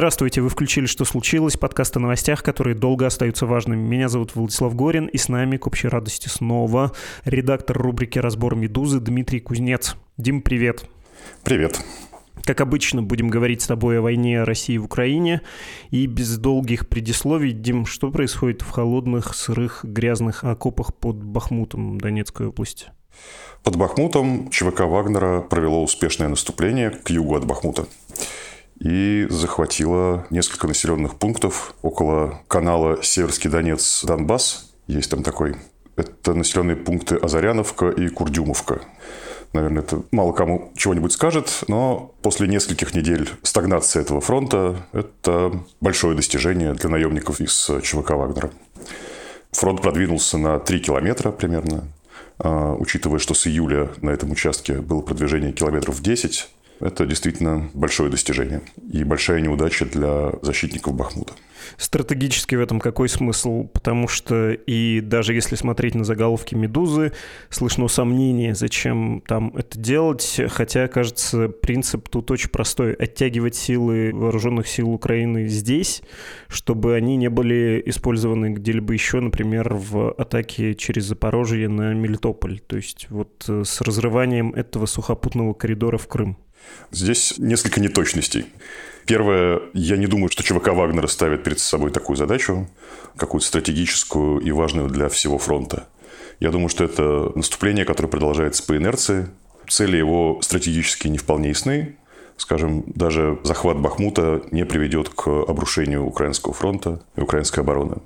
Здравствуйте, вы включили «Что случилось?» подкаст о новостях, которые долго остаются важными. Меня зовут Владислав Горин, и с нами, к общей радости, снова редактор рубрики «Разбор Медузы» Дмитрий Кузнец. Дим, привет. Привет. Как обычно, будем говорить с тобой о войне России в Украине. И без долгих предисловий, Дим, что происходит в холодных, сырых, грязных окопах под Бахмутом Донецкой области? Под Бахмутом ЧВК Вагнера провело успешное наступление к югу от Бахмута и захватила несколько населенных пунктов около канала Северский Донец Донбасс. Есть там такой. Это населенные пункты Азаряновка и Курдюмовка. Наверное, это мало кому чего-нибудь скажет, но после нескольких недель стагнации этого фронта это большое достижение для наемников из ЧВК Вагнера. Фронт продвинулся на 3 километра примерно, а, учитывая, что с июля на этом участке было продвижение километров 10, это действительно большое достижение и большая неудача для защитников Бахмута. Стратегически в этом какой смысл? Потому что и даже если смотреть на заголовки «Медузы», слышно сомнение, зачем там это делать, хотя, кажется, принцип тут очень простой. Оттягивать силы вооруженных сил Украины здесь, чтобы они не были использованы где-либо еще, например, в атаке через Запорожье на Мелитополь. То есть вот э, с разрыванием этого сухопутного коридора в Крым. Здесь несколько неточностей. Первое, я не думаю, что ЧВК Вагнера ставит перед собой такую задачу, какую-то стратегическую и важную для всего фронта. Я думаю, что это наступление, которое продолжается по инерции. Цели его стратегически не вполне ясны. Скажем, даже захват Бахмута не приведет к обрушению Украинского фронта и украинской обороны.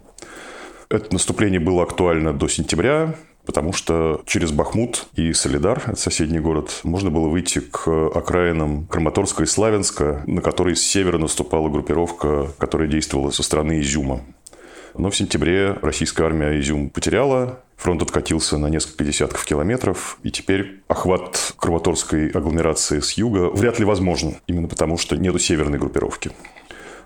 Это наступление было актуально до сентября. Потому что через Бахмут и Солидар, это соседний город, можно было выйти к окраинам Краматорска и Славянска, на которые с севера наступала группировка, которая действовала со стороны Изюма. Но в сентябре российская армия Изюм потеряла, фронт откатился на несколько десятков километров, и теперь охват Краматорской агломерации с юга вряд ли возможен, именно потому что нету северной группировки.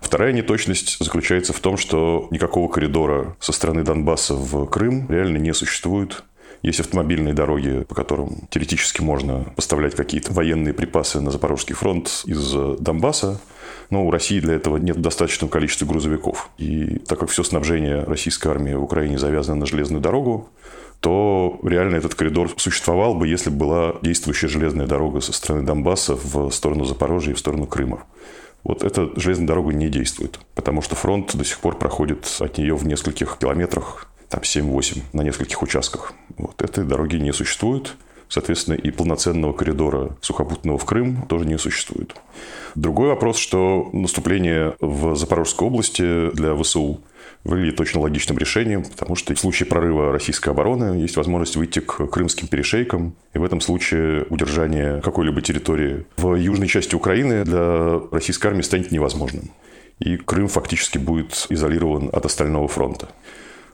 Вторая неточность заключается в том, что никакого коридора со стороны Донбасса в Крым реально не существует. Есть автомобильные дороги, по которым теоретически можно поставлять какие-то военные припасы на Запорожский фронт из Донбасса. Но у России для этого нет достаточного количества грузовиков. И так как все снабжение российской армии в Украине завязано на железную дорогу, то реально этот коридор существовал бы, если бы была действующая железная дорога со стороны Донбасса в сторону Запорожья и в сторону Крыма. Вот эта железная дорога не действует, потому что фронт до сих пор проходит от нее в нескольких километрах там 7-8 на нескольких участках. Вот этой дороги не существует. Соответственно, и полноценного коридора сухопутного в Крым тоже не существует. Другой вопрос, что наступление в Запорожской области для ВСУ выглядит точно логичным решением, потому что в случае прорыва российской обороны есть возможность выйти к крымским перешейкам, и в этом случае удержание какой-либо территории в южной части Украины для российской армии станет невозможным. И Крым фактически будет изолирован от остального фронта.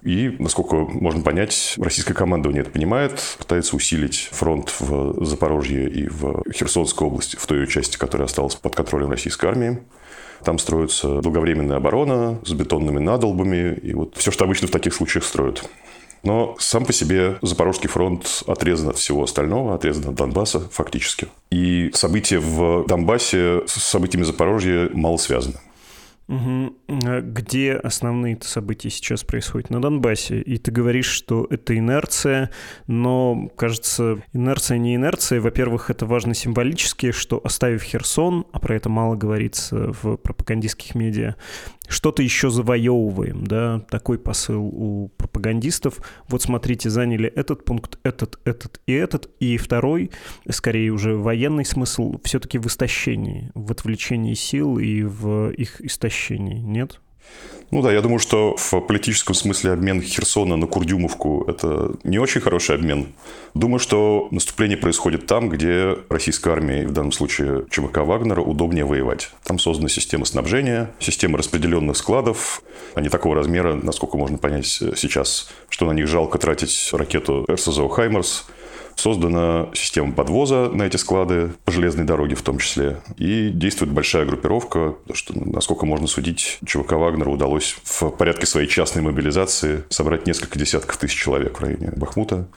И, насколько можно понять, российское командование это понимает, пытается усилить фронт в Запорожье и в Херсонской области, в той ее части, которая осталась под контролем российской армии. Там строится долговременная оборона с бетонными надолбами, и вот все, что обычно в таких случаях строят. Но сам по себе Запорожский фронт отрезан от всего остального, отрезан от Донбасса фактически. И события в Донбассе с событиями Запорожья мало связаны. Угу. Где основные события сейчас происходят? На Донбассе. И ты говоришь, что это инерция, но, кажется, инерция не инерция. Во-первых, это важно символически, что оставив Херсон, а про это мало говорится в пропагандистских медиа, что-то еще завоевываем, да, такой посыл у пропагандистов. Вот смотрите, заняли этот пункт, этот, этот и этот, и второй, скорее уже военный смысл, все-таки в истощении, в отвлечении сил и в их истощении, нет? Ну да, я думаю, что в политическом смысле обмен Херсона на Курдюмовку – это не очень хороший обмен. Думаю, что наступление происходит там, где российская армия, в данном случае ЧВК Вагнера, удобнее воевать. Там создана система снабжения, система распределенных складов. Они такого размера, насколько можно понять сейчас, что на них жалко тратить ракету РСЗО «Хаймерс», Создана система подвоза на эти склады, по железной дороге в том числе. И действует большая группировка, что, насколько можно судить, ЧВК Вагнера удалось в порядке своей частной мобилизации собрать несколько десятков тысяч человек в районе Бахмута.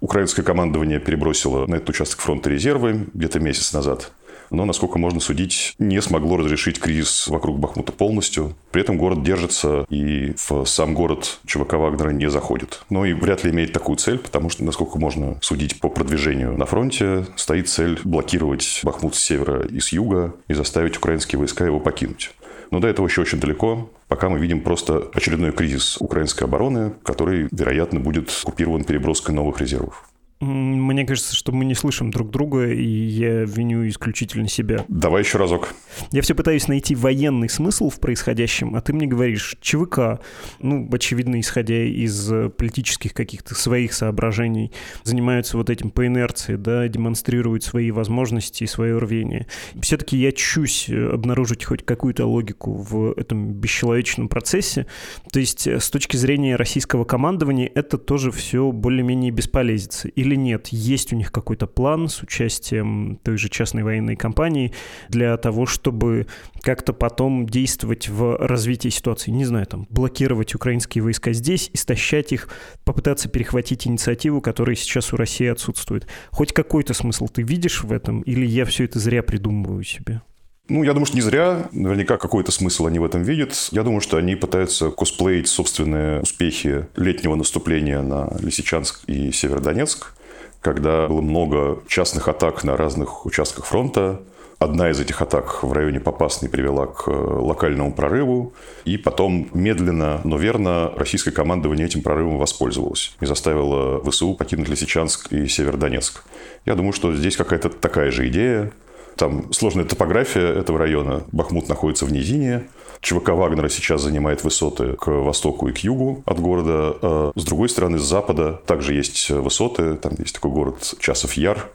Украинское командование перебросило на этот участок фронта резервы где-то месяц назад но, насколько можно судить, не смогло разрешить кризис вокруг Бахмута полностью. При этом город держится, и в сам город ЧВК Вагнера не заходит. Но и вряд ли имеет такую цель, потому что, насколько можно судить по продвижению на фронте, стоит цель блокировать Бахмут с севера и с юга и заставить украинские войска его покинуть. Но до этого еще очень далеко. Пока мы видим просто очередной кризис украинской обороны, который, вероятно, будет купирован переброской новых резервов. Мне кажется, что мы не слышим друг друга, и я виню исключительно себя. Давай еще разок. Я все пытаюсь найти военный смысл в происходящем, а ты мне говоришь, ЧВК, ну, очевидно, исходя из политических каких-то своих соображений, занимаются вот этим по инерции, да, демонстрируют свои возможности и свое рвение. Все-таки я чусь обнаружить хоть какую-то логику в этом бесчеловечном процессе. То есть с точки зрения российского командования это тоже все более-менее бесполезится. И или нет? Есть у них какой-то план с участием той же частной военной компании для того, чтобы как-то потом действовать в развитии ситуации? Не знаю, там, блокировать украинские войска здесь, истощать их, попытаться перехватить инициативу, которая сейчас у России отсутствует. Хоть какой-то смысл ты видишь в этом, или я все это зря придумываю себе? Ну, я думаю, что не зря. Наверняка какой-то смысл они в этом видят. Я думаю, что они пытаются косплеить собственные успехи летнего наступления на Лисичанск и Северодонецк, когда было много частных атак на разных участках фронта. Одна из этих атак в районе Попасной привела к э, локальному прорыву, и потом медленно, но верно российское командование этим прорывом воспользовалось и заставило ВСУ покинуть Лисичанск и Северодонецк. Я думаю, что здесь какая-то такая же идея. Там сложная топография этого района. Бахмут находится в низине. ЧВК Вагнера сейчас занимает высоты к востоку и к югу от города. А с другой стороны, с запада также есть высоты. Там есть такой город Часов Яр.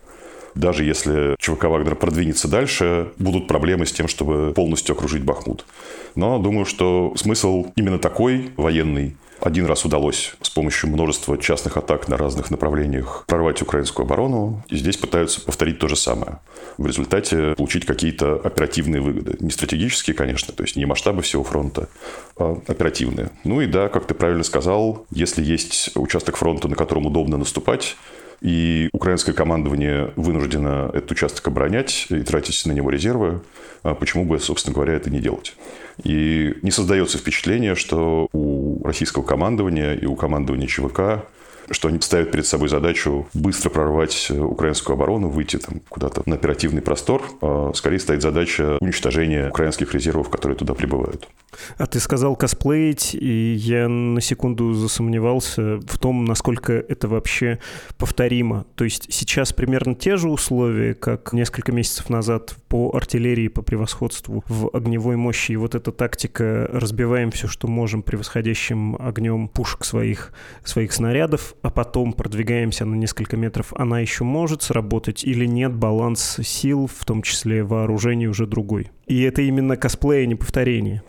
Даже если ЧВК Вагнера продвинется дальше, будут проблемы с тем, чтобы полностью окружить Бахмут. Но думаю, что смысл именно такой, военный, один раз удалось с помощью множества частных атак на разных направлениях прорвать украинскую оборону, и здесь пытаются повторить то же самое. В результате получить какие-то оперативные выгоды. Не стратегические, конечно, то есть не масштабы всего фронта, а оперативные. Ну и да, как ты правильно сказал, если есть участок фронта, на котором удобно наступать, и украинское командование вынуждено этот участок оборонять и тратить на него резервы. А почему бы, собственно говоря, это не делать? И не создается впечатление, что у российского командования и у командования ЧВК что они ставят перед собой задачу быстро прорвать украинскую оборону, выйти там куда-то на оперативный простор. А скорее стоит задача уничтожения украинских резервов, которые туда прибывают. А ты сказал косплеить, и я на секунду засомневался в том, насколько это вообще повторимо. То есть сейчас примерно те же условия, как несколько месяцев назад по артиллерии, по превосходству в огневой мощи. И вот эта тактика «разбиваем все, что можем превосходящим огнем пушек своих, своих снарядов, а потом продвигаемся на несколько метров, она еще может сработать или нет, баланс сил, в том числе вооружений, уже другой. И это именно косплей, а не повторение.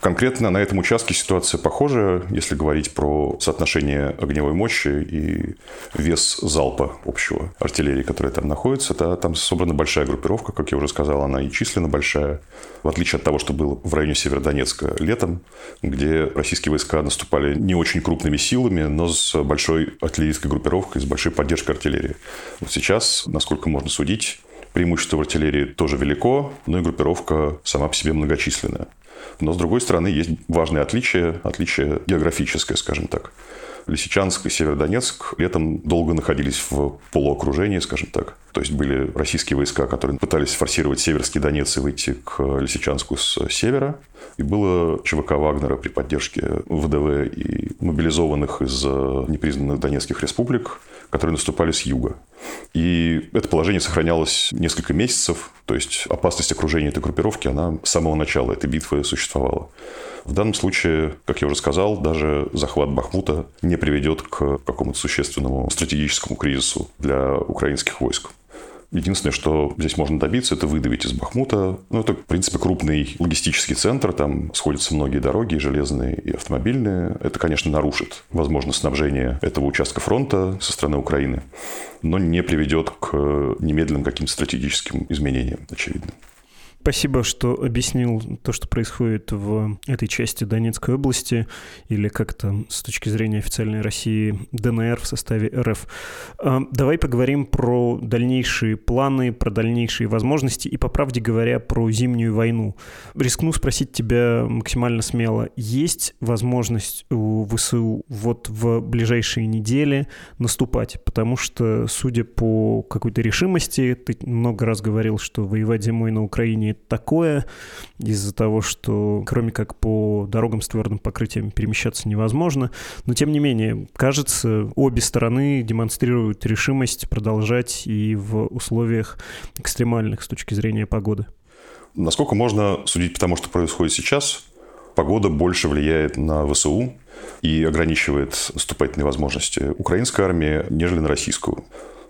Конкретно на этом участке ситуация похожая, если говорить про соотношение огневой мощи и вес залпа общего артиллерии, которая там находится. Это, там собрана большая группировка, как я уже сказал, она и численно большая. В отличие от того, что было в районе Северодонецка летом, где российские войска наступали не очень крупными силами, но с большой артиллерийской группировкой, с большой поддержкой артиллерии. Вот сейчас, насколько можно судить, преимущество в артиллерии тоже велико, но и группировка сама по себе многочисленная. Но, с другой стороны, есть важное отличие, отличие географическое, скажем так. Лисичанск и Северодонецк летом долго находились в полуокружении, скажем так. То есть были российские войска, которые пытались форсировать Северский Донец и выйти к Лисичанску с севера. И было ЧВК Вагнера при поддержке ВДВ и мобилизованных из непризнанных донецких республик, которые наступали с юга. И это положение сохранялось несколько месяцев, то есть опасность окружения этой группировки, она с самого начала этой битвы существовала. В данном случае, как я уже сказал, даже захват Бахмута не приведет к какому-то существенному стратегическому кризису для украинских войск. Единственное, что здесь можно добиться, это выдавить из Бахмута. Ну, это, в принципе, крупный логистический центр. Там сходятся многие дороги, железные, и автомобильные. Это, конечно, нарушит возможность снабжения этого участка фронта со стороны Украины, но не приведет к немедленным каким-то стратегическим изменениям, очевидно. Спасибо, что объяснил то, что происходит в этой части Донецкой области, или как-то с точки зрения официальной России ДНР в составе РФ. А, давай поговорим про дальнейшие планы, про дальнейшие возможности и, по правде говоря, про зимнюю войну. Рискну спросить тебя максимально смело. Есть возможность у ВСУ вот в ближайшие недели наступать? Потому что, судя по какой-то решимости, ты много раз говорил, что воевать зимой на Украине такое из-за того, что кроме как по дорогам с твердым покрытием перемещаться невозможно. Но тем не менее, кажется, обе стороны демонстрируют решимость продолжать и в условиях экстремальных с точки зрения погоды. Насколько можно судить по тому, что происходит сейчас, погода больше влияет на ВСУ и ограничивает наступательные возможности украинской армии, нежели на российскую.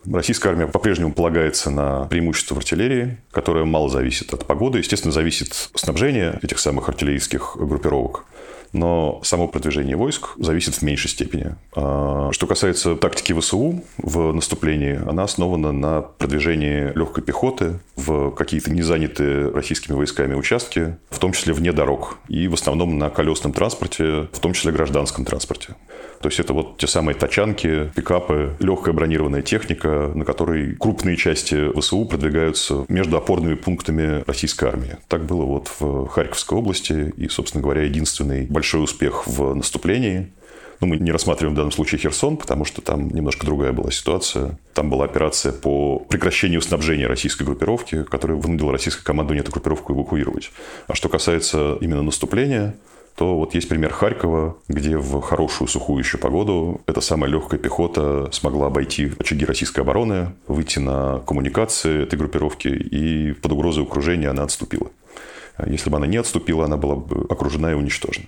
Российская армия по-прежнему полагается на преимущество в артиллерии, которое мало зависит от погоды. Естественно, зависит снабжение этих самых артиллерийских группировок но само продвижение войск зависит в меньшей степени. А, что касается тактики ВСУ в наступлении, она основана на продвижении легкой пехоты в какие-то незанятые российскими войсками участки, в том числе вне дорог, и в основном на колесном транспорте, в том числе гражданском транспорте. То есть это вот те самые тачанки, пикапы, легкая бронированная техника, на которой крупные части ВСУ продвигаются между опорными пунктами российской армии. Так было вот в Харьковской области и, собственно говоря, единственный большой успех в наступлении. Ну, мы не рассматриваем в данном случае Херсон, потому что там немножко другая была ситуация. Там была операция по прекращению снабжения российской группировки, которая вынудила российское командование эту группировку эвакуировать. А что касается именно наступления, то вот есть пример Харькова, где в хорошую сухую еще погоду эта самая легкая пехота смогла обойти очаги российской обороны, выйти на коммуникации этой группировки, и под угрозой окружения она отступила. Если бы она не отступила, она была бы окружена и уничтожена.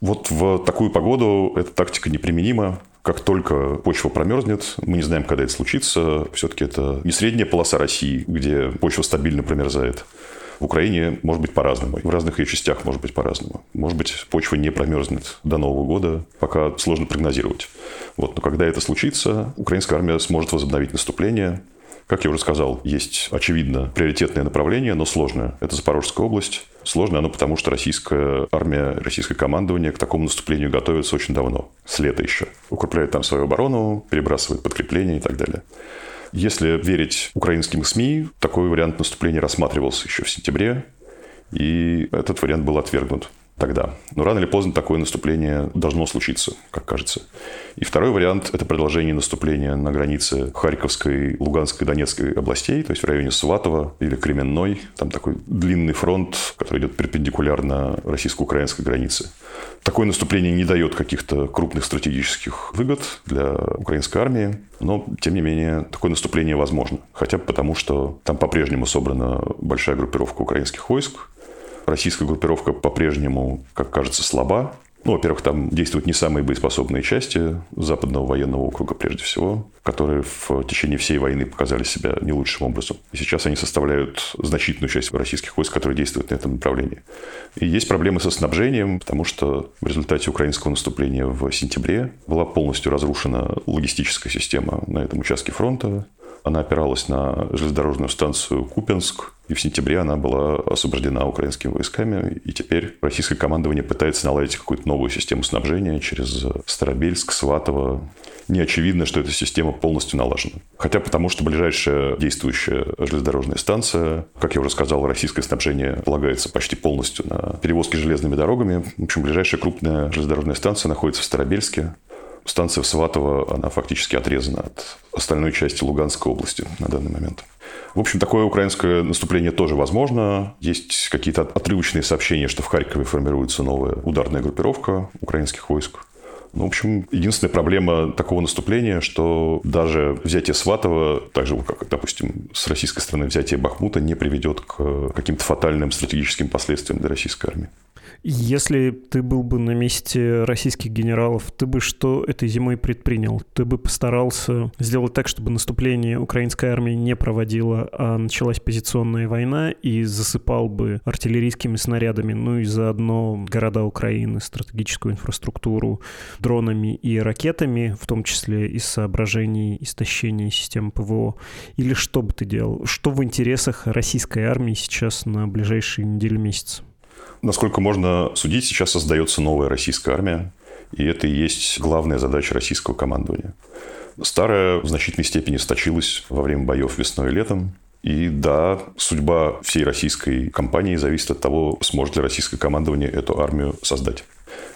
Вот в такую погоду эта тактика неприменима. Как только почва промерзнет, мы не знаем, когда это случится. Все-таки это не средняя полоса России, где почва стабильно промерзает. В Украине может быть по-разному. В разных ее частях может быть по-разному. Может быть, почва не промерзнет до Нового года, пока сложно прогнозировать. Вот. Но когда это случится, украинская армия сможет возобновить наступление. Как я уже сказал, есть, очевидно, приоритетное направление, но сложное. Это Запорожская область. Сложно оно потому, что российская армия, российское командование к такому наступлению готовится очень давно, с лета еще. Укрепляет там свою оборону, перебрасывает подкрепления и так далее. Если верить украинским СМИ, такой вариант наступления рассматривался еще в сентябре, и этот вариант был отвергнут тогда. Но рано или поздно такое наступление должно случиться, как кажется. И второй вариант – это продолжение наступления на границе Харьковской, Луганской, Донецкой областей, то есть в районе Сватова или Кременной. Там такой длинный фронт, который идет перпендикулярно российско-украинской границе. Такое наступление не дает каких-то крупных стратегических выгод для украинской армии, но, тем не менее, такое наступление возможно. Хотя бы потому, что там по-прежнему собрана большая группировка украинских войск, Российская группировка по-прежнему, как кажется, слаба. Ну, во-первых, там действуют не самые боеспособные части Западного военного округа, прежде всего, которые в течение всей войны показали себя не лучшим образом. И сейчас они составляют значительную часть российских войск, которые действуют на этом направлении. И есть проблемы со снабжением, потому что в результате украинского наступления в сентябре была полностью разрушена логистическая система на этом участке фронта. Она опиралась на железнодорожную станцию Купенск, и в сентябре она была освобождена украинскими войсками, и теперь российское командование пытается наладить какую-то новую систему снабжения через Старобельск, Сватово. Не очевидно, что эта система полностью налажена. Хотя потому, что ближайшая действующая железнодорожная станция, как я уже сказал, российское снабжение полагается почти полностью на перевозки железными дорогами. В общем, ближайшая крупная железнодорожная станция находится в Старобельске. Станция в Сватово, она фактически отрезана от остальной части Луганской области на данный момент. В общем, такое украинское наступление тоже возможно. Есть какие-то отрывочные сообщения, что в Харькове формируется новая ударная группировка украинских войск. Ну, в общем, единственная проблема такого наступления, что даже взятие Сватова, так же, как, допустим, с российской стороны взятие Бахмута, не приведет к каким-то фатальным стратегическим последствиям для российской армии. Если ты был бы на месте российских генералов, ты бы что этой зимой предпринял? Ты бы постарался сделать так, чтобы наступление украинской армии не проводило, а началась позиционная война и засыпал бы артиллерийскими снарядами, ну и заодно города Украины, стратегическую инфраструктуру дронами и ракетами, в том числе из соображений истощения системы ПВО? Или что бы ты делал? Что в интересах российской армии сейчас на ближайшие недели, месяцы? Насколько можно судить, сейчас создается новая российская армия, и это и есть главная задача российского командования. Старая в значительной степени сточилась во время боев весной и летом. И да, судьба всей российской кампании зависит от того, сможет ли российское командование эту армию создать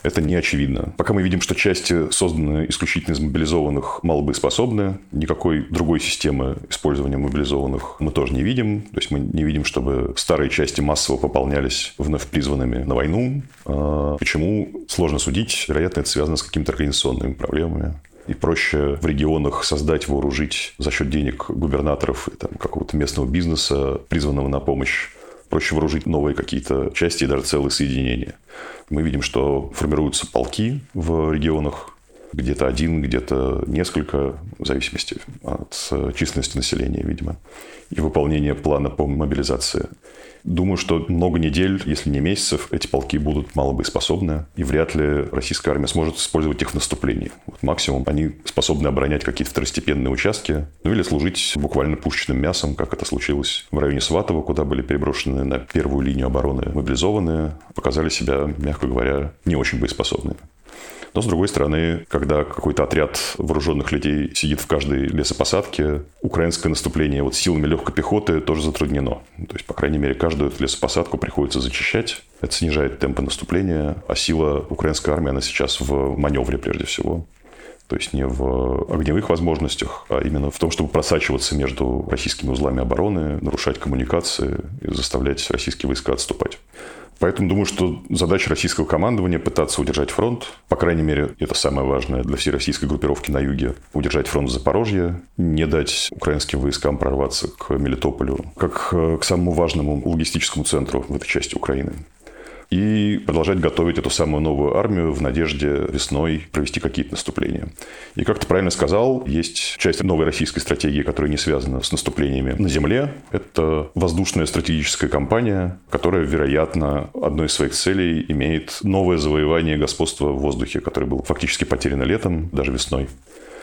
это не очевидно. Пока мы видим, что части, созданные исключительно из мобилизованных, малобоеспособны, никакой другой системы использования мобилизованных мы тоже не видим. То есть мы не видим, чтобы старые части массово пополнялись вновь призванными на войну. А почему? Сложно судить. Вероятно, это связано с какими-то организационными проблемами и проще в регионах создать, вооружить за счет денег губернаторов и там, какого-то местного бизнеса, призванного на помощь проще вооружить новые какие-то части и даже целые соединения. Мы видим, что формируются полки в регионах, где-то один, где-то несколько, в зависимости от численности населения, видимо, и выполнения плана по мобилизации. Думаю, что много недель, если не месяцев, эти полки будут мало боеспособны, и вряд ли российская армия сможет использовать их в наступлении. Вот максимум они способны оборонять какие-то второстепенные участки, ну или служить буквально пушечным мясом, как это случилось в районе Сватова, куда были переброшены на первую линию обороны мобилизованные, показали себя, мягко говоря, не очень боеспособными. Но, с другой стороны, когда какой-то отряд вооруженных людей сидит в каждой лесопосадке, украинское наступление вот силами легкой пехоты тоже затруднено. То есть, по крайней мере, каждую эту лесопосадку приходится зачищать. Это снижает темпы наступления, а сила украинской армии, она сейчас в маневре прежде всего. То есть не в огневых возможностях, а именно в том, чтобы просачиваться между российскими узлами обороны, нарушать коммуникации и заставлять российские войска отступать. Поэтому думаю, что задача российского командования пытаться удержать фронт. По крайней мере, это самое важное для всей российской группировки на юге. Удержать фронт в Запорожье, не дать украинским войскам прорваться к Мелитополю, как к самому важному логистическому центру в этой части Украины и продолжать готовить эту самую новую армию в надежде весной провести какие-то наступления. И как ты правильно сказал, есть часть новой российской стратегии, которая не связана с наступлениями на земле. Это воздушная стратегическая кампания, которая, вероятно, одной из своих целей имеет новое завоевание господства в воздухе, которое было фактически потеряно летом, даже весной.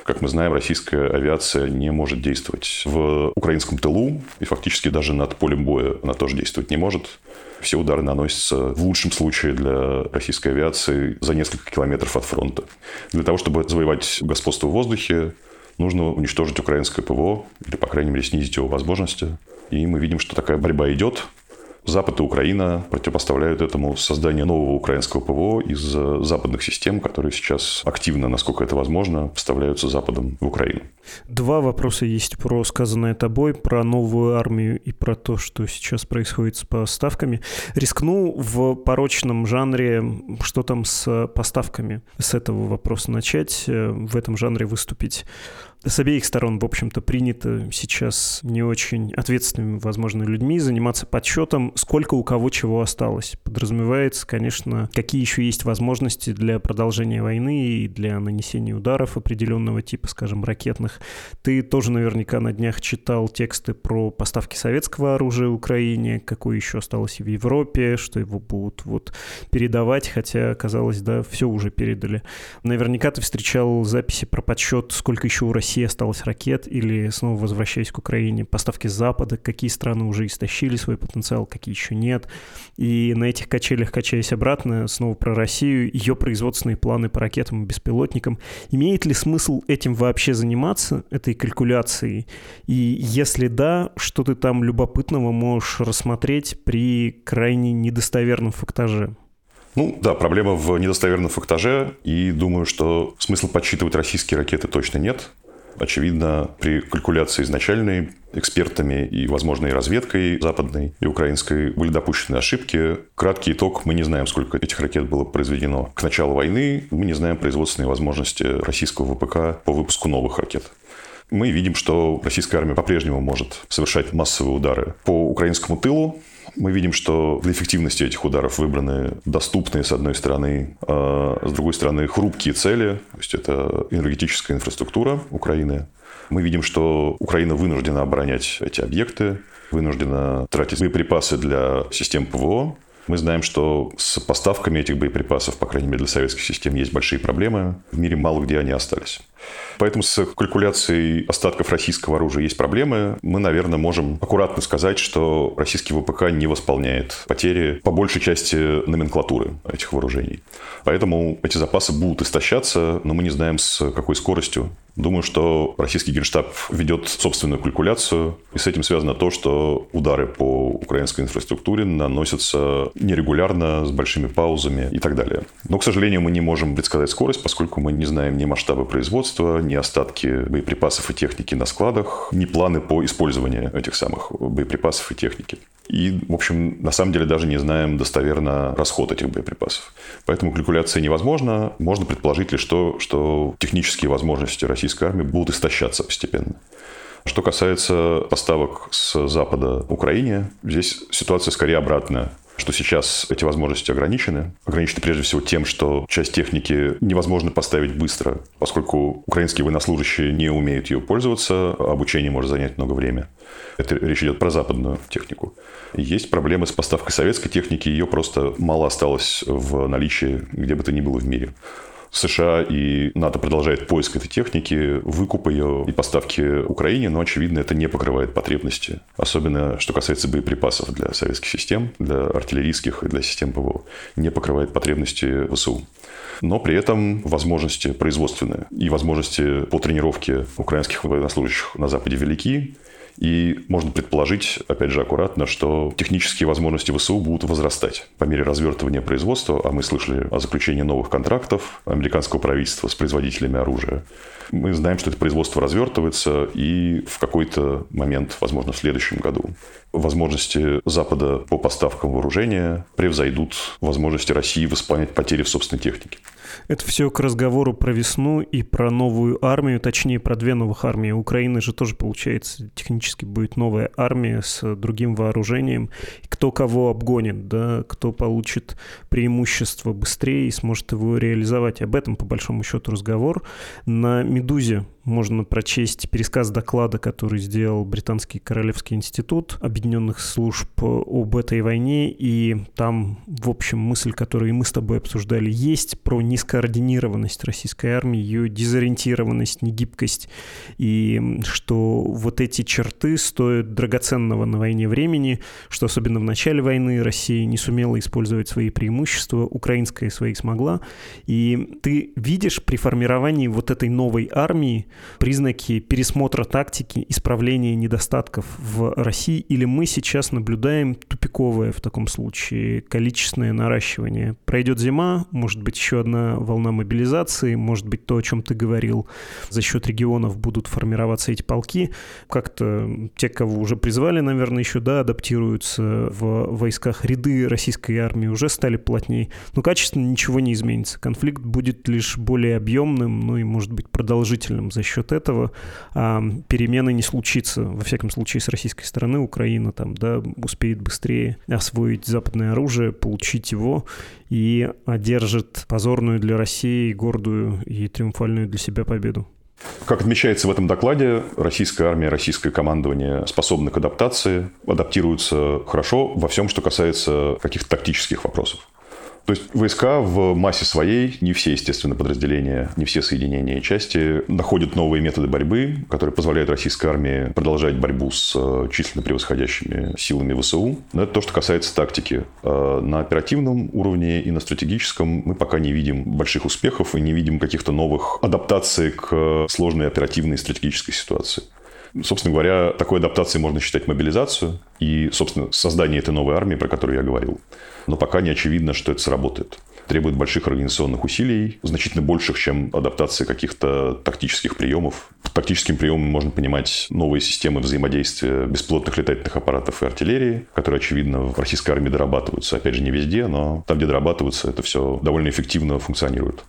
Как мы знаем, российская авиация не может действовать в украинском тылу, и фактически даже над полем боя она тоже действовать не может. Все удары наносятся в лучшем случае для российской авиации за несколько километров от фронта. Для того, чтобы завоевать господство в воздухе, нужно уничтожить украинское ПВО, или, по крайней мере, снизить его возможности. И мы видим, что такая борьба идет. Запад и Украина противопоставляют этому создание нового украинского ПВО из э, западных систем, которые сейчас активно, насколько это возможно, поставляются Западом в Украину. Два вопроса есть про сказанное тобой, про новую армию и про то, что сейчас происходит с поставками. Рискну в порочном жанре, что там с поставками, с этого вопроса начать, э, в этом жанре выступить с обеих сторон, в общем-то, принято сейчас не очень ответственными, возможно, людьми заниматься подсчетом, сколько у кого чего осталось. Подразумевается, конечно, какие еще есть возможности для продолжения войны и для нанесения ударов определенного типа, скажем, ракетных. Ты тоже наверняка на днях читал тексты про поставки советского оружия Украине, какое еще осталось в Европе, что его будут вот передавать, хотя, казалось, да, все уже передали. Наверняка ты встречал записи про подсчет, сколько еще у России России осталось ракет, или снова возвращаясь к Украине, поставки с Запада, какие страны уже истощили свой потенциал, какие еще нет. И на этих качелях, качаясь обратно, снова про Россию, ее производственные планы по ракетам и беспилотникам. Имеет ли смысл этим вообще заниматься, этой калькуляцией? И если да, что ты там любопытного можешь рассмотреть при крайне недостоверном фактаже? Ну да, проблема в недостоверном фактаже, и думаю, что смысла подсчитывать российские ракеты точно нет. Очевидно, при калькуляции изначальной экспертами и, возможно, и разведкой западной и украинской были допущены ошибки. Краткий итог. Мы не знаем, сколько этих ракет было произведено к началу войны. Мы не знаем производственные возможности российского ВПК по выпуску новых ракет. Мы видим, что российская армия по-прежнему может совершать массовые удары по украинскому тылу, Мы видим, что для эффективности этих ударов выбраны доступные, с одной стороны, а с другой стороны, хрупкие цели. То есть это энергетическая инфраструктура Украины. Мы видим, что Украина вынуждена оборонять эти объекты, вынуждена тратить боеприпасы для систем ПВО, мы знаем, что с поставками этих боеприпасов, по крайней мере для советских систем, есть большие проблемы. В мире мало где они остались. Поэтому с калькуляцией остатков российского оружия есть проблемы. Мы, наверное, можем аккуратно сказать, что российский ВПК не восполняет потери по большей части номенклатуры этих вооружений. Поэтому эти запасы будут истощаться, но мы не знаем с какой скоростью. Думаю, что российский генштаб ведет собственную калькуляцию, и с этим связано то, что удары по украинской инфраструктуре наносятся нерегулярно, с большими паузами и так далее. Но, к сожалению, мы не можем предсказать скорость, поскольку мы не знаем ни масштабы производства, ни остатки боеприпасов и техники на складах, ни планы по использованию этих самых боеприпасов и техники. И, в общем, на самом деле даже не знаем достоверно расход этих боеприпасов. Поэтому калькуляция невозможна. Можно предположить лишь то, что технические возможности российской армии будут истощаться постепенно. Что касается поставок с Запада Украине, здесь ситуация скорее обратная что сейчас эти возможности ограничены. Ограничены прежде всего тем, что часть техники невозможно поставить быстро, поскольку украинские военнослужащие не умеют ее пользоваться, а обучение может занять много времени. Это речь идет про западную технику. Есть проблемы с поставкой советской техники, ее просто мало осталось в наличии где бы то ни было в мире. США и НАТО продолжает поиск этой техники, выкуп ее и поставки Украине, но, очевидно, это не покрывает потребности. Особенно, что касается боеприпасов для советских систем, для артиллерийских и для систем ПВО. Не покрывает потребности ВСУ. Но при этом возможности производственные и возможности по тренировке украинских военнослужащих на Западе велики. И можно предположить, опять же, аккуратно, что технические возможности ВСУ будут возрастать по мере развертывания производства, а мы слышали о заключении новых контрактов американского правительства с производителями оружия. Мы знаем, что это производство развертывается, и в какой-то момент, возможно, в следующем году, возможности Запада по поставкам вооружения превзойдут возможности России восполнять потери в собственной технике. Это все к разговору про весну и про новую армию, точнее, про две новых армии. У Украины же тоже, получается, технически будет новая армия с другим вооружением. Кто кого обгонит, да, кто получит преимущество быстрее и сможет его реализовать. Об этом, по большому счету, разговор. На «Медузе» можно прочесть пересказ доклада, который сделал Британский Королевский институт Объединенных служб об этой войне, и там, в общем, мысль, которую мы с тобой обсуждали, есть про нескоординированность российской армии, ее дезориентированность, негибкость, и что вот эти черты стоят драгоценного на войне времени, что особенно в начале войны Россия не сумела использовать свои преимущества, украинская свои смогла, и ты видишь при формировании вот этой новой армии признаки пересмотра тактики, исправления недостатков в России, или мы сейчас наблюдаем тупиковое в таком случае количественное наращивание? Пройдет зима, может быть, еще одна волна мобилизации, может быть, то, о чем ты говорил, за счет регионов будут формироваться эти полки. Как-то те, кого уже призвали, наверное, еще, да, адаптируются в войсках. Ряды российской армии уже стали плотнее. Но качественно ничего не изменится. Конфликт будет лишь более объемным, ну и, может быть, продолжительным за счет этого перемены не случится. Во всяком случае, с российской стороны Украина там, да, успеет быстрее освоить западное оружие, получить его и одержит позорную для России, гордую и триумфальную для себя победу. Как отмечается в этом докладе, российская армия, российское командование способны к адаптации, адаптируются хорошо во всем, что касается каких-то тактических вопросов. То есть войска в массе своей, не все, естественно, подразделения, не все соединения и части находят новые методы борьбы, которые позволяют российской армии продолжать борьбу с э, численно превосходящими силами ВСУ. Но это то, что касается тактики. А на оперативном уровне и на стратегическом мы пока не видим больших успехов и не видим каких-то новых адаптаций к сложной оперативной и стратегической ситуации. Собственно говоря, такой адаптацией можно считать мобилизацию и, собственно, создание этой новой армии, про которую я говорил. Но пока не очевидно, что это сработает. Требует больших организационных усилий, значительно больших, чем адаптация каких-то тактических приемов. Тактическим приемом можно понимать новые системы взаимодействия бесплотных летательных аппаратов и артиллерии, которые, очевидно, в российской армии дорабатываются. Опять же, не везде, но там, где дорабатываются, это все довольно эффективно функционирует.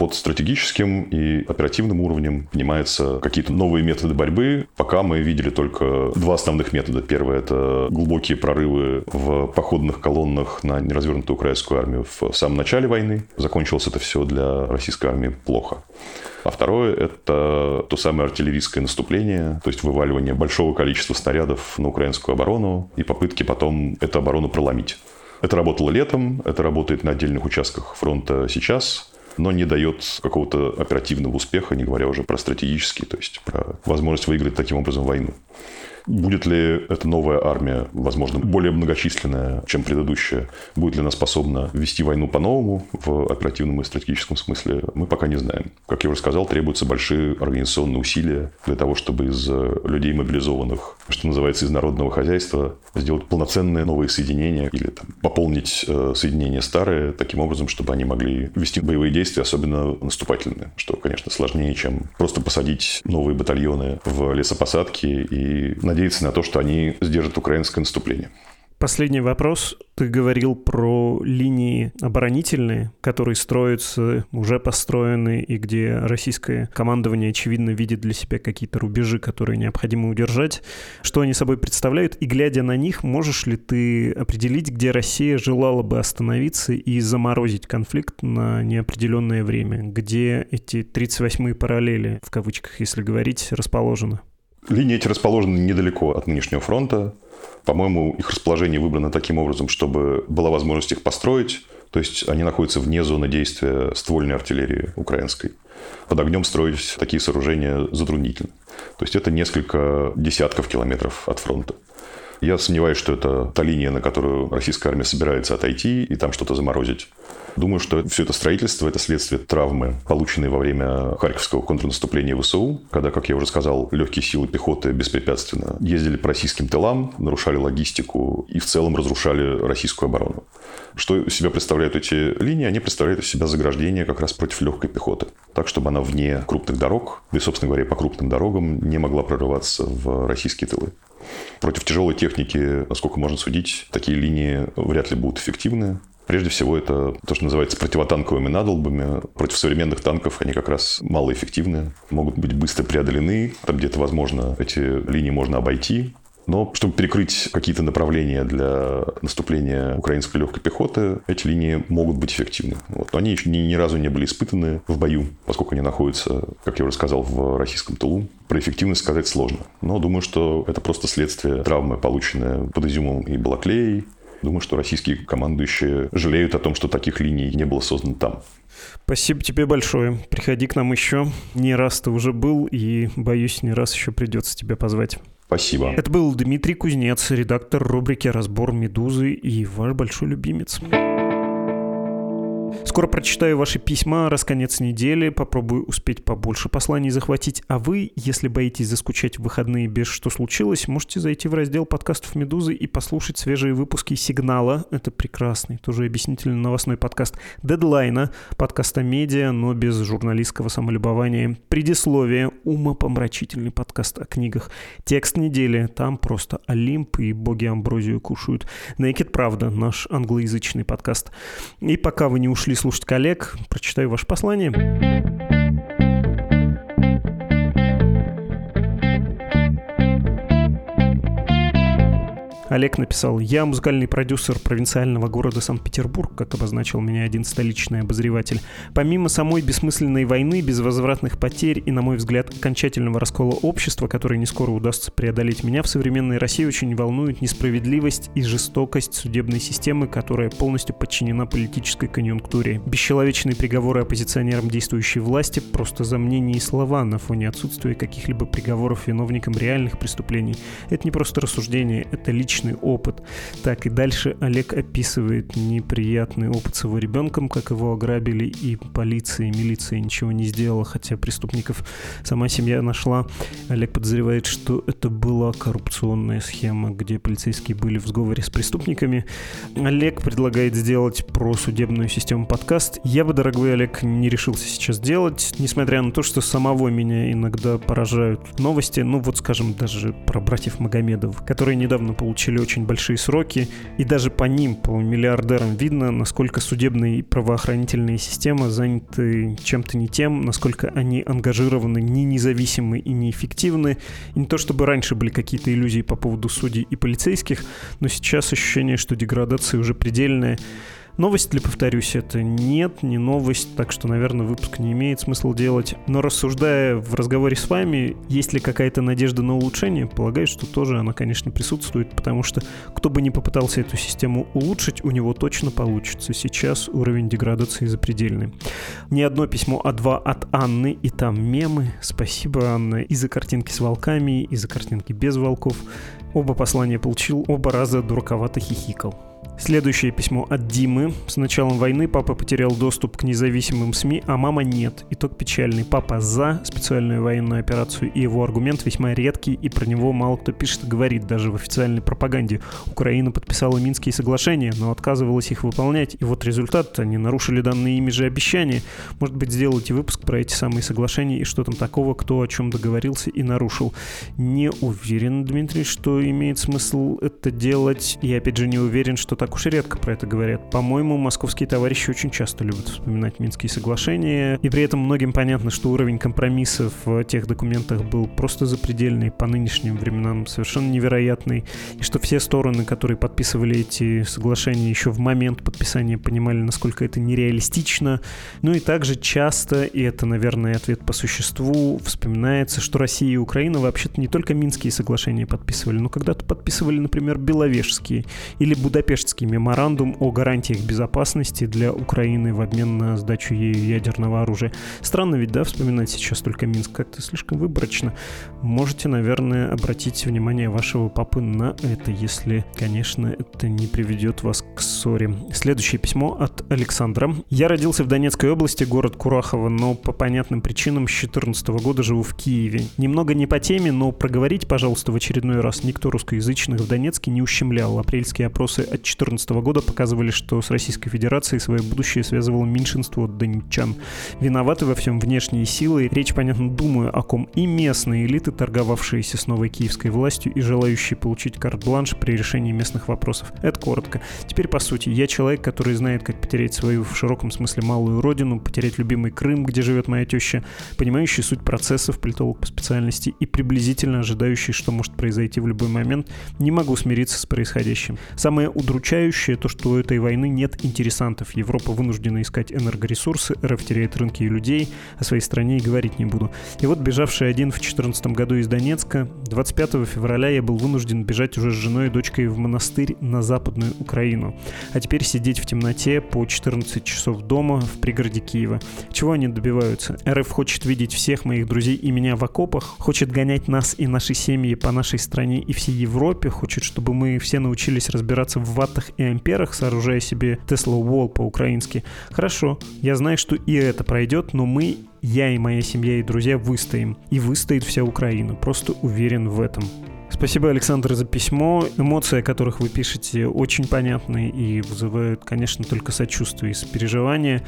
Под стратегическим и оперативным уровнем понимаются какие-то новые методы борьбы. Пока мы видели только два основных метода. Первое – это глубокие прорывы в походных колоннах на неразвернутую украинскую армию в самом начале войны. Закончилось это все для российской армии плохо. А второе – это то самое артиллерийское наступление, то есть вываливание большого количества снарядов на украинскую оборону и попытки потом эту оборону проломить. Это работало летом, это работает на отдельных участках фронта сейчас, но не дает какого-то оперативного успеха, не говоря уже про стратегический, то есть про возможность выиграть таким образом войну. Будет ли эта новая армия, возможно, более многочисленная, чем предыдущая? Будет ли она способна вести войну по-новому в оперативном и стратегическом смысле? Мы пока не знаем. Как я уже сказал, требуются большие организационные усилия для того, чтобы из людей мобилизованных, что называется, из народного хозяйства, сделать полноценные новые соединения или там, пополнить э, соединения старые таким образом, чтобы они могли вести боевые действия, особенно наступательные, что, конечно, сложнее, чем просто посадить новые батальоны в лесопосадки и надеяться на то, что они сдержат украинское наступление. Последний вопрос. Ты говорил про линии оборонительные, которые строятся, уже построены, и где российское командование, очевидно, видит для себя какие-то рубежи, которые необходимо удержать. Что они собой представляют? И глядя на них, можешь ли ты определить, где Россия желала бы остановиться и заморозить конфликт на неопределенное время? Где эти 38-е параллели, в кавычках, если говорить, расположены? Линии эти расположены недалеко от нынешнего фронта. По-моему, их расположение выбрано таким образом, чтобы была возможность их построить. То есть они находятся вне зоны действия ствольной артиллерии украинской. Под огнем строить такие сооружения затруднительно. То есть это несколько десятков километров от фронта. Я сомневаюсь, что это та линия, на которую российская армия собирается отойти и там что-то заморозить. Думаю, что все это строительство – это следствие травмы, полученной во время Харьковского контрнаступления ВСУ, когда, как я уже сказал, легкие силы пехоты беспрепятственно ездили по российским тылам, нарушали логистику и в целом разрушали российскую оборону. Что из себя представляют эти линии? Они представляют из себя заграждение как раз против легкой пехоты. Так, чтобы она вне крупных дорог, да и, собственно говоря, по крупным дорогам не могла прорываться в российские тылы. Против тяжелой техники, насколько можно судить, такие линии вряд ли будут эффективны. Прежде всего, это то, что называется противотанковыми надолбами. Против современных танков они как раз малоэффективны, могут быть быстро преодолены. Там где-то, возможно, эти линии можно обойти. Но чтобы перекрыть какие-то направления для наступления украинской легкой пехоты, эти линии могут быть эффективны. Вот. Но они еще ни, ни разу не были испытаны в бою, поскольку они находятся, как я уже сказал, в российском тылу. Про эффективность сказать сложно. Но думаю, что это просто следствие травмы, полученной под Изюмом и Балаклеей. Думаю, что российские командующие жалеют о том, что таких линий не было создано там. Спасибо тебе большое. Приходи к нам еще. Не раз ты уже был, и, боюсь, не раз еще придется тебя позвать. Спасибо. Это был Дмитрий Кузнец, редактор рубрики «Разбор Медузы» и ваш большой любимец. Скоро прочитаю ваши письма, раз конец недели, попробую успеть побольше посланий захватить. А вы, если боитесь заскучать в выходные без «Что случилось?», можете зайти в раздел подкастов «Медузы» и послушать свежие выпуски «Сигнала». Это прекрасный, тоже объяснительный новостной подкаст «Дедлайна», подкаста «Медиа», но без журналистского самолюбования. Предисловие, умопомрачительный подкаст о книгах. Текст недели, там просто Олимп и боги Амброзию кушают. Naked Правда, наш англоязычный подкаст. И пока вы не ушли ушли слушать коллег, прочитаю ваше послание. Олег написал, я музыкальный продюсер провинциального города Санкт-Петербург, как обозначил меня один столичный обозреватель. Помимо самой бессмысленной войны, безвозвратных потерь и, на мой взгляд, окончательного раскола общества, который не скоро удастся преодолеть, меня в современной России очень волнует несправедливость и жестокость судебной системы, которая полностью подчинена политической конъюнктуре. Бесчеловечные приговоры оппозиционерам действующей власти – просто замнения и слова на фоне отсутствия каких-либо приговоров виновникам реальных преступлений. Это не просто рассуждение, это личное личный опыт. Так, и дальше Олег описывает неприятный опыт с его ребенком, как его ограбили, и полиция, и милиция ничего не сделала, хотя преступников сама семья нашла. Олег подозревает, что это была коррупционная схема, где полицейские были в сговоре с преступниками. Олег предлагает сделать про судебную систему подкаст. Я бы, дорогой Олег, не решился сейчас делать, несмотря на то, что самого меня иногда поражают новости, ну вот, скажем, даже про братьев Магомедов, которые недавно получили получили очень большие сроки, и даже по ним, по миллиардерам, видно, насколько судебные и правоохранительные системы заняты чем-то не тем, насколько они ангажированы, не независимы и неэффективны. И не то чтобы раньше были какие-то иллюзии по поводу судей и полицейских, но сейчас ощущение, что деградация уже предельная. Новость ли, повторюсь, это нет, не новость, так что, наверное, выпуск не имеет смысла делать. Но рассуждая в разговоре с вами, есть ли какая-то надежда на улучшение, полагаю, что тоже она, конечно, присутствует, потому что кто бы ни попытался эту систему улучшить, у него точно получится. Сейчас уровень деградации запредельный. Не одно письмо, а два от Анны, и там мемы. Спасибо, Анна, и за картинки с волками, и за картинки без волков. Оба послания получил, оба раза дураковато хихикал. Следующее письмо от Димы. С началом войны папа потерял доступ к независимым СМИ, а мама нет. Итог печальный. Папа за специальную военную операцию, и его аргумент весьма редкий, и про него мало кто пишет и говорит, даже в официальной пропаганде. Украина подписала Минские соглашения, но отказывалась их выполнять. И вот результат. Они нарушили данные ими же обещания. Может быть, сделайте выпуск про эти самые соглашения и что там такого, кто о чем договорился и нарушил. Не уверен, Дмитрий, что имеет смысл это делать. И опять же не уверен, что так уж и редко про это говорят. По-моему, московские товарищи очень часто любят вспоминать Минские соглашения, и при этом многим понятно, что уровень компромиссов в тех документах был просто запредельный, по нынешним временам совершенно невероятный, и что все стороны, которые подписывали эти соглашения еще в момент подписания, понимали, насколько это нереалистично. Ну и также часто, и это, наверное, ответ по существу, вспоминается, что Россия и Украина вообще-то не только Минские соглашения подписывали, но когда-то подписывали, например, Беловежские или Будапештские Будапештский меморандум о гарантиях безопасности для Украины в обмен на сдачу ею ядерного оружия. Странно ведь, да, вспоминать сейчас только Минск как-то слишком выборочно. Можете, наверное, обратить внимание вашего папы на это, если, конечно, это не приведет вас к ссоре. Следующее письмо от Александра. Я родился в Донецкой области, город Курахово, но по понятным причинам с 2014 года живу в Киеве. Немного не по теме, но проговорить, пожалуйста, в очередной раз. Никто русскоязычных в Донецке не ущемлял. Апрельские опросы от 2014 года показывали, что с Российской Федерацией свое будущее связывало меньшинство донечан. Виноваты во всем внешние силы. Речь, понятно, думаю, о ком и местные элиты, торговавшиеся с новой киевской властью и желающие получить карт-бланш при решении местных вопросов. Это коротко. Теперь по сути. Я человек, который знает, как потерять свою в широком смысле малую родину, потерять любимый Крым, где живет моя теща, понимающий суть процессов, политолог по специальности и приблизительно ожидающий, что может произойти в любой момент, не могу смириться с происходящим. Самое удручающее удручающее то, что у этой войны нет интересантов. Европа вынуждена искать энергоресурсы, РФ теряет рынки и людей, о своей стране и говорить не буду. И вот бежавший один в 2014 году из Донецка, 25 февраля я был вынужден бежать уже с женой и дочкой в монастырь на Западную Украину. А теперь сидеть в темноте по 14 часов дома в пригороде Киева. Чего они добиваются? РФ хочет видеть всех моих друзей и меня в окопах, хочет гонять нас и наши семьи по нашей стране и всей Европе, хочет, чтобы мы все научились разбираться в ваттах ваттах и амперах, сооружая себе Tesla Wall по-украински. Хорошо, я знаю, что и это пройдет, но мы, я и моя семья и друзья выстоим. И выстоит вся Украина. Просто уверен в этом. Спасибо, Александр, за письмо. Эмоции, о которых вы пишете, очень понятны и вызывают, конечно, только сочувствие и сопереживание.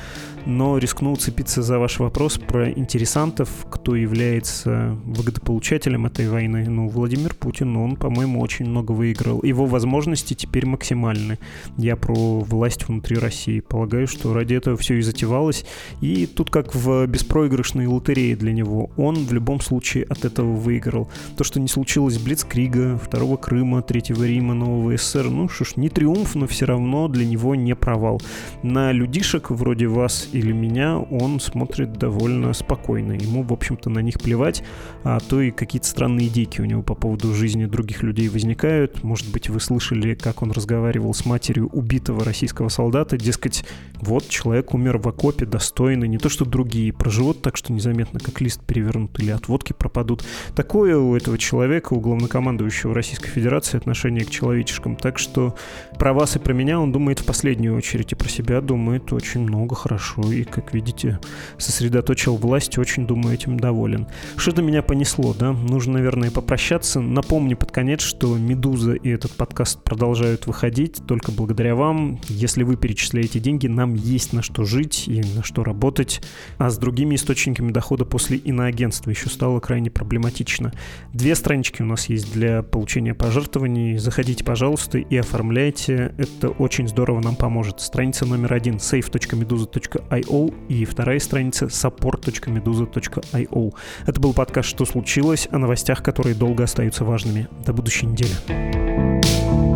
Но рискну уцепиться за ваш вопрос про интересантов, кто является выгодополучателем этой войны. Ну, Владимир Путин, он, по-моему, очень много выиграл. Его возможности теперь максимальны. Я про власть внутри России. Полагаю, что ради этого все и затевалось. И тут как в беспроигрышной лотерее для него. Он в любом случае от этого выиграл. То, что не случилось в Блицкриге, Крига, Второго Крыма, Третьего Рима, Нового СССР. Ну что ж, не триумф, но все равно для него не провал. На людишек вроде вас или меня он смотрит довольно спокойно. Ему, в общем-то, на них плевать, а то и какие-то странные идейки у него по поводу жизни других людей возникают. Может быть, вы слышали, как он разговаривал с матерью убитого российского солдата. Дескать, вот человек умер в окопе достойно, не то что другие, проживут так, что незаметно, как лист перевернут или от водки пропадут. Такое у этого человека, у главнокомандующего главнокомандующего Российской Федерации отношение к человечешкам. Так что про вас и про меня он думает в последнюю очередь, и про себя думает очень много хорошо. И, как видите, сосредоточил власть, очень, думаю, этим доволен. Что-то меня понесло, да? Нужно, наверное, попрощаться. Напомню под конец, что «Медуза» и этот подкаст продолжают выходить только благодаря вам. Если вы перечисляете деньги, нам есть на что жить и на что работать. А с другими источниками дохода после иноагентства еще стало крайне проблематично. Две странички у нас есть для для получения пожертвований. Заходите, пожалуйста, и оформляйте. Это очень здорово нам поможет. Страница номер один safe.meduza.io и вторая страница support.meduza.io. Это был подкаст «Что случилось?» о новостях, которые долго остаются важными. До будущей недели.